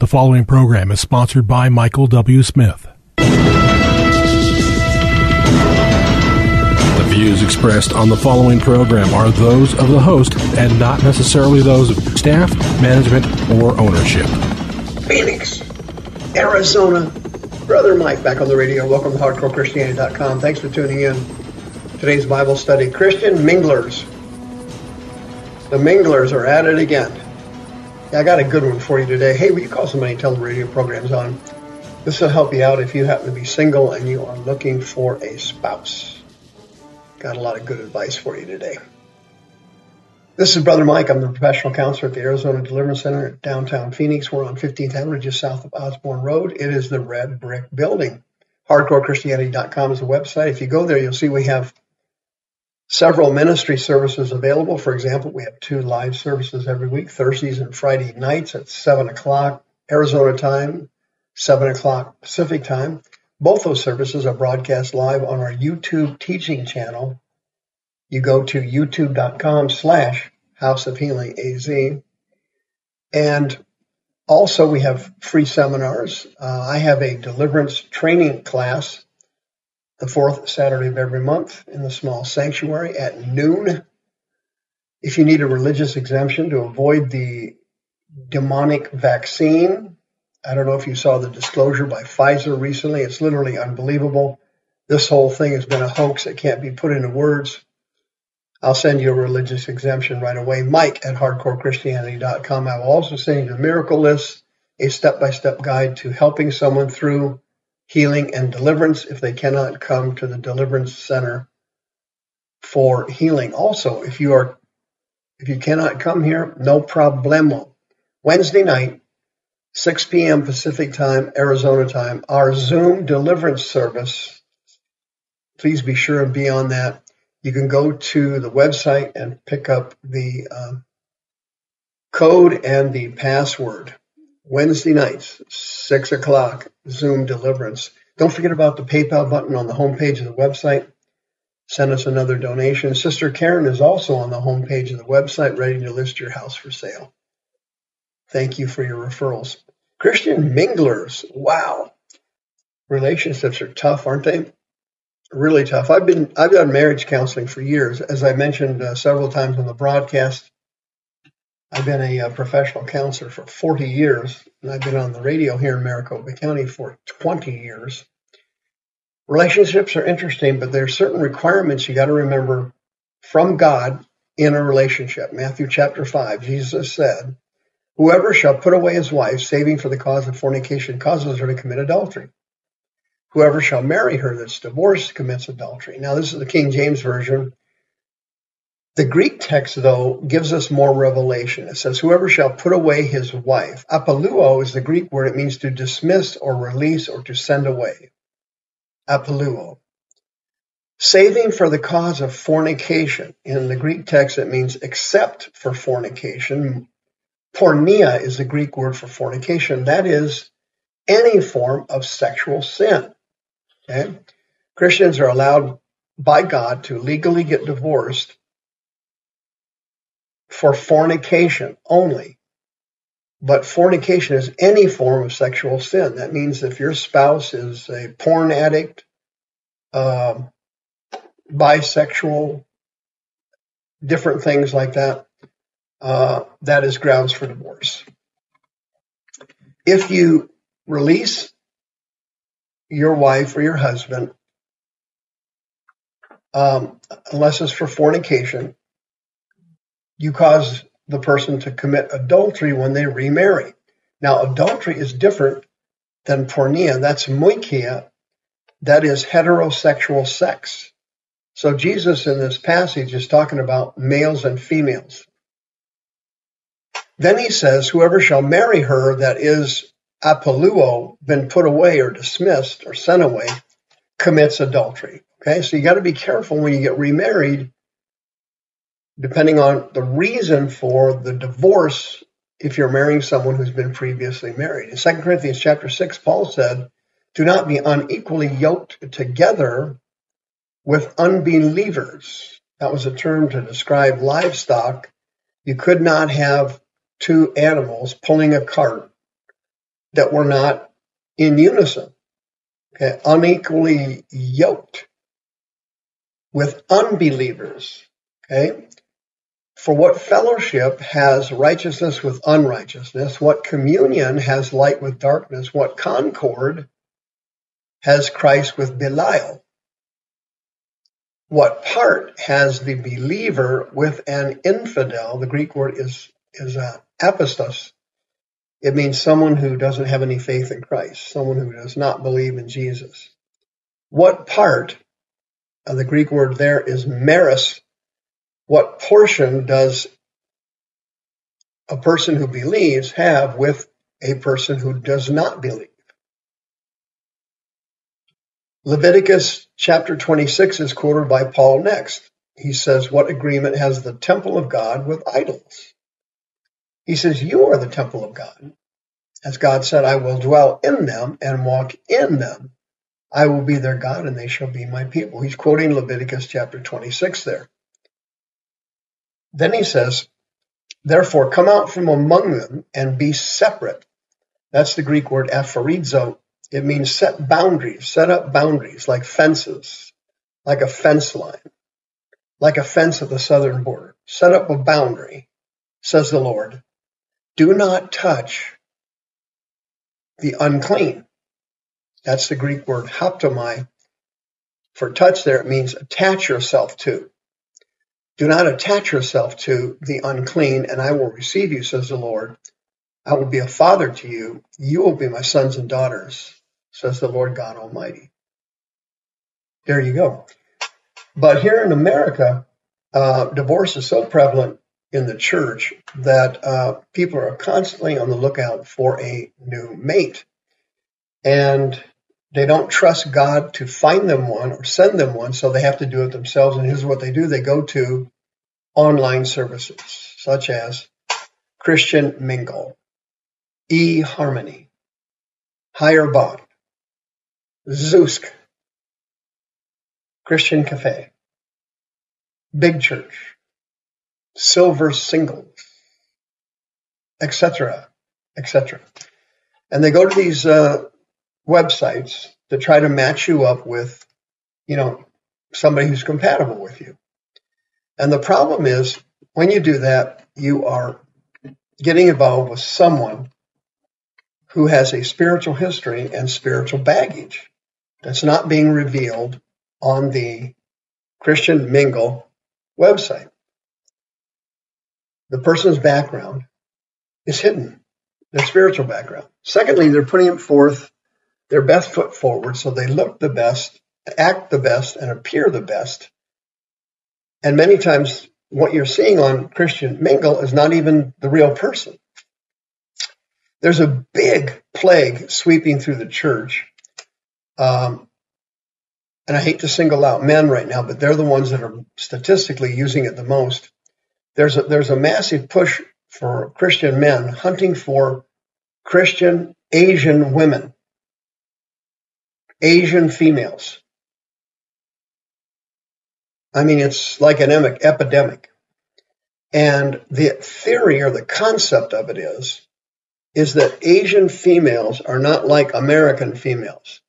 The following program is sponsored by Michael W. Smith. The views expressed on the following program are those of the host and not necessarily those of staff, management, or ownership. Phoenix, Arizona. Brother Mike back on the radio. Welcome to HardcoreChristianity.com. Thanks for tuning in. Today's Bible study Christian Minglers. The Minglers are at it again. I got a good one for you today. Hey, will you call somebody and tell the radio program's on? This will help you out if you happen to be single and you are looking for a spouse. Got a lot of good advice for you today. This is Brother Mike. I'm the professional counselor at the Arizona Deliverance Center at downtown Phoenix. We're on 15th Avenue, just south of Osborn Road. It is the red brick building. HardcoreChristianity.com is the website. If you go there, you'll see we have several ministry services available. For example, we have two live services every week, Thursdays and Friday nights at 7 o'clock Arizona time, 7 o'clock Pacific time. Both those services are broadcast live on our YouTube teaching channel. You go to youtube.com slash House of Healing AZ. And also we have free seminars. Uh, I have a deliverance training class the fourth Saturday of every month in the small sanctuary at noon. If you need a religious exemption to avoid the demonic vaccine, I don't know if you saw the disclosure by Pfizer recently. It's literally unbelievable. This whole thing has been a hoax that can't be put into words. I'll send you a religious exemption right away. Mike at hardcorechristianity.com. I will also send you the miracle list, a step by step guide to helping someone through healing and deliverance if they cannot come to the deliverance center for healing. Also, if you are if you cannot come here, no problemo. Wednesday night, 6 p.m. Pacific time, Arizona time, our Zoom deliverance service. Please be sure and be on that. You can go to the website and pick up the um, code and the password. Wednesday nights, 6 o'clock, Zoom Deliverance. Don't forget about the PayPal button on the homepage of the website. Send us another donation. Sister Karen is also on the homepage of the website, ready to list your house for sale. Thank you for your referrals. Christian minglers. Wow. Relationships are tough, aren't they? Really tough. I've been I've done marriage counseling for years, as I mentioned uh, several times on the broadcast. I've been a, a, uh, professional counselor for 40 years, and I've been on the radio here in Maricopa County for 20 years. Relationships are interesting, but there are certain requirements you got to remember from God in a relationship. Matthew chapter 5, Jesus said, Whoever shall put away his wife, saving for the cause of fornication, causes her to commit adultery. Whoever shall marry her that's divorced commits adultery. Now, this is the King James Version. The Greek text, though, gives us more revelation. It says, Whoever shall put away his wife. Apaluo is the Greek word. It means to dismiss or release or to send away. Apaluo. Saving for the cause of fornication. In the Greek text, it means except for fornication. Porneia is the Greek word for fornication. That is any form of sexual sin. Okay? Christians are allowed by God to legally get divorced for fornication only. But fornication is any form of sexual sin. That means if your spouse is a porn addict, uh, bisexual, different things like that, uh, that is grounds for divorce. If you release your wife or your husband, um, unless it's for fornication, you cause the person to commit adultery when they remarry. Now, adultery is different than porneia. That's moikia. That is heterosexual sex. So Jesus in this passage is talking about males and females. Then he says, whoever shall marry her that is apaluo, been put away or dismissed or sent away, commits adultery. Okay, so you got to be careful when you get remarried depending on the reason for the divorce if you're marrying someone who's been previously married. In 2 Corinthians chapter 6, Paul said, Do not be unequally yoked together with unbelievers. That was a term to describe livestock. You could not have two animals pulling a cart that we're not in unison, okay, unequally yoked with unbelievers, okay? For what fellowship has righteousness with unrighteousness? What communion has light with darkness? What concord has Christ with Belial? What part has the believer with an infidel? The Greek word is is uh, apostos. It means someone who doesn't have any faith in Christ, someone who does not believe in Jesus. What part of the Greek word there is meris what portion does a person who believes have with a person who does not believe? Leviticus chapter 26 is quoted by Paul next. He says, What agreement has the temple of God with idols? He says, You are the temple of God. As God said, I will dwell in them and walk in them. I will be their God and they shall be my people. He's quoting Leviticus chapter 26 there. Then he says, Therefore come out from among them and be separate. That's the Greek word aphorizo. It means set boundaries, set up boundaries like fences, like a fence line, like a fence at the southern border. Set up a boundary, says the Lord. Do not touch the unclean. That's the Greek word haptomai. For touch there, it means attach yourself to. Do not attach yourself to the unclean, and I will receive you, says the Lord. I will be a father to you. You will be my sons and daughters, says the Lord God Almighty. There you go. But here in America, uh, divorce is so prevalent in the church that uh, people are constantly on the lookout for a new mate. And they don't trust God to find them one or send them one, so they have to do it themselves. And here's what they do they go to online services such as Christian Mingle, eHarmony, Higher Bond, Zoosk, Christian Cafe, Big Church, Silver Singles, etc., etc. And they go to these uh, websites to try to match you up with, you know, somebody who's compatible with you. And the problem is when you do that, you are getting involved with someone who has a spiritual history and spiritual baggage that's not being revealed on the Christian Mingle website. The person's background is hidden, their spiritual background. Secondly, they're putting forth their best foot forward so they look the best, act the best, and appear the best. And many times, what you're seeing on Christian Mingle is not even the real person. There's a big plague sweeping through the church. Um, and I hate to single out men right now, but they're the ones that are statistically using it the most. There's a, there's a massive push for Christian men hunting for Christian Asian women Asian females. I mean, it's like an epidemic. And the theory or the concept of it is, is that Asian females are not like American females.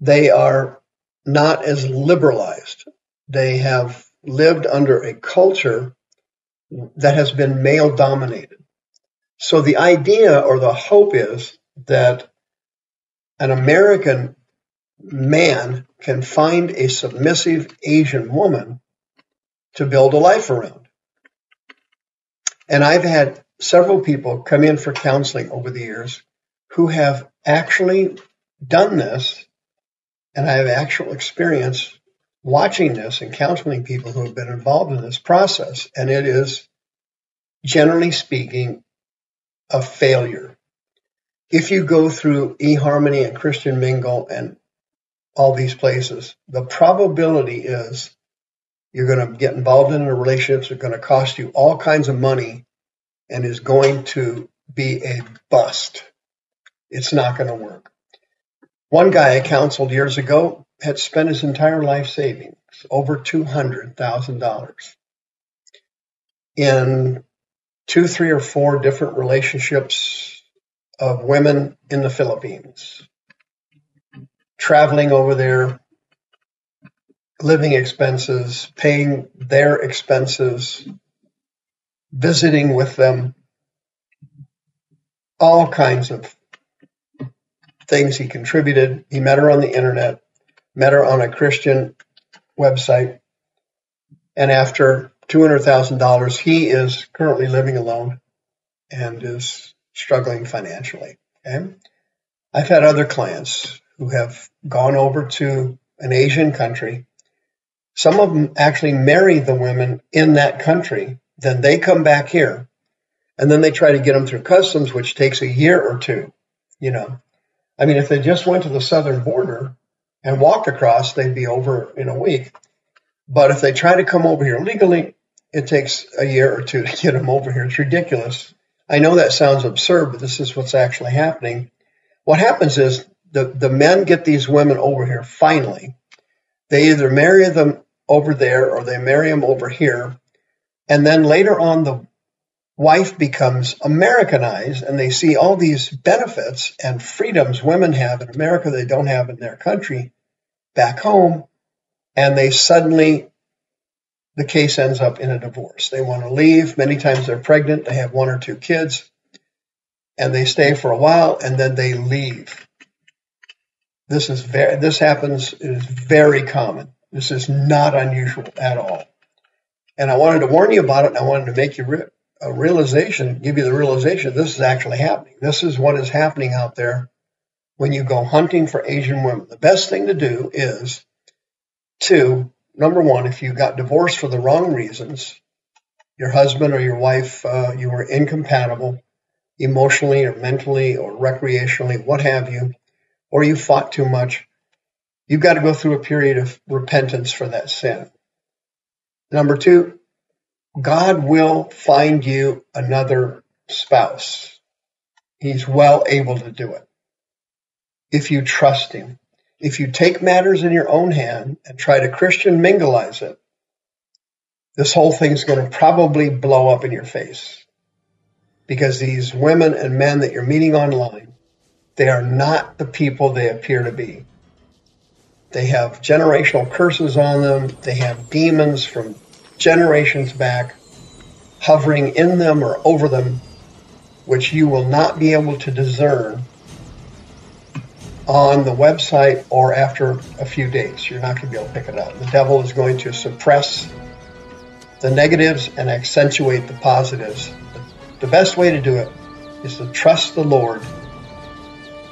They are not as liberalized. They have lived under a culture that has been male dominated. So the idea or the hope is that an American man can find a submissive Asian woman to build a life around. And I've had several people come in for counseling over the years who have actually done this, and I have actual experience watching this and counseling people who have been involved in this process. And it is, generally speaking, a failure. If you go through eHarmony and Christian Mingle and all these places, the probability is you're going to get involved in a relationship that's going to cost you all kinds of money and is going to be a bust. It's not going to work. One guy I counseled years ago had spent his entire life savings, over $200,000, in two, three, or four different relationships of women in the Philippines traveling over there, living expenses, paying their expenses, visiting with them, all kinds of things he contributed. He met her on the internet, met her on a Christian website, and after $200,000, he is currently living alone and is struggling financially. Okay? I've had other clients who have gone over to an Asian country. Some of them actually marry the women in that country. Then they come back here and then they try to get them through customs, which takes a year or two. You know, I mean, if they just went to the southern border and walked across, they'd be over in a week. But if they try to come over here legally, it takes a year or two to get them over here. It's ridiculous. I know that sounds absurd, but this is what's actually happening. What happens is the, the men get these women over here finally. They either marry them over there or they marry them over here. And then later on, the wife becomes Americanized and they see all these benefits and freedoms women have in America they don't have in their country back home. And they suddenly, the case ends up in a divorce. They want to leave. Many times they're pregnant. They have one or two kids and they stay for a while and then they leave this is very, this happens, it is very common. This is not unusual at all. And I wanted to warn you about it. And I wanted to make you re- a realization, give you the realization this is actually happening. This is what is happening out there when you go hunting for Asian women. The best thing to do is to, number one, if you got divorced for the wrong reasons, your husband or your wife, uh, you were incompatible emotionally or mentally or recreationally, what have you, or you fought too much, you've got to go through a period of repentance for that sin. Number two, God will find you another spouse. He's well able to do it. If you trust him, if you take matters in your own hand and try to Christian mingleize it, this whole thing's going to probably blow up in your face. Because these women and men that you're meeting online they are not the people they appear to be. They have generational curses on them. They have demons from generations back hovering in them or over them, which you will not be able to discern on the website or after a few days. You're not going to be able to pick it up. The devil is going to suppress the negatives and accentuate the positives. The best way to do it is to trust the Lord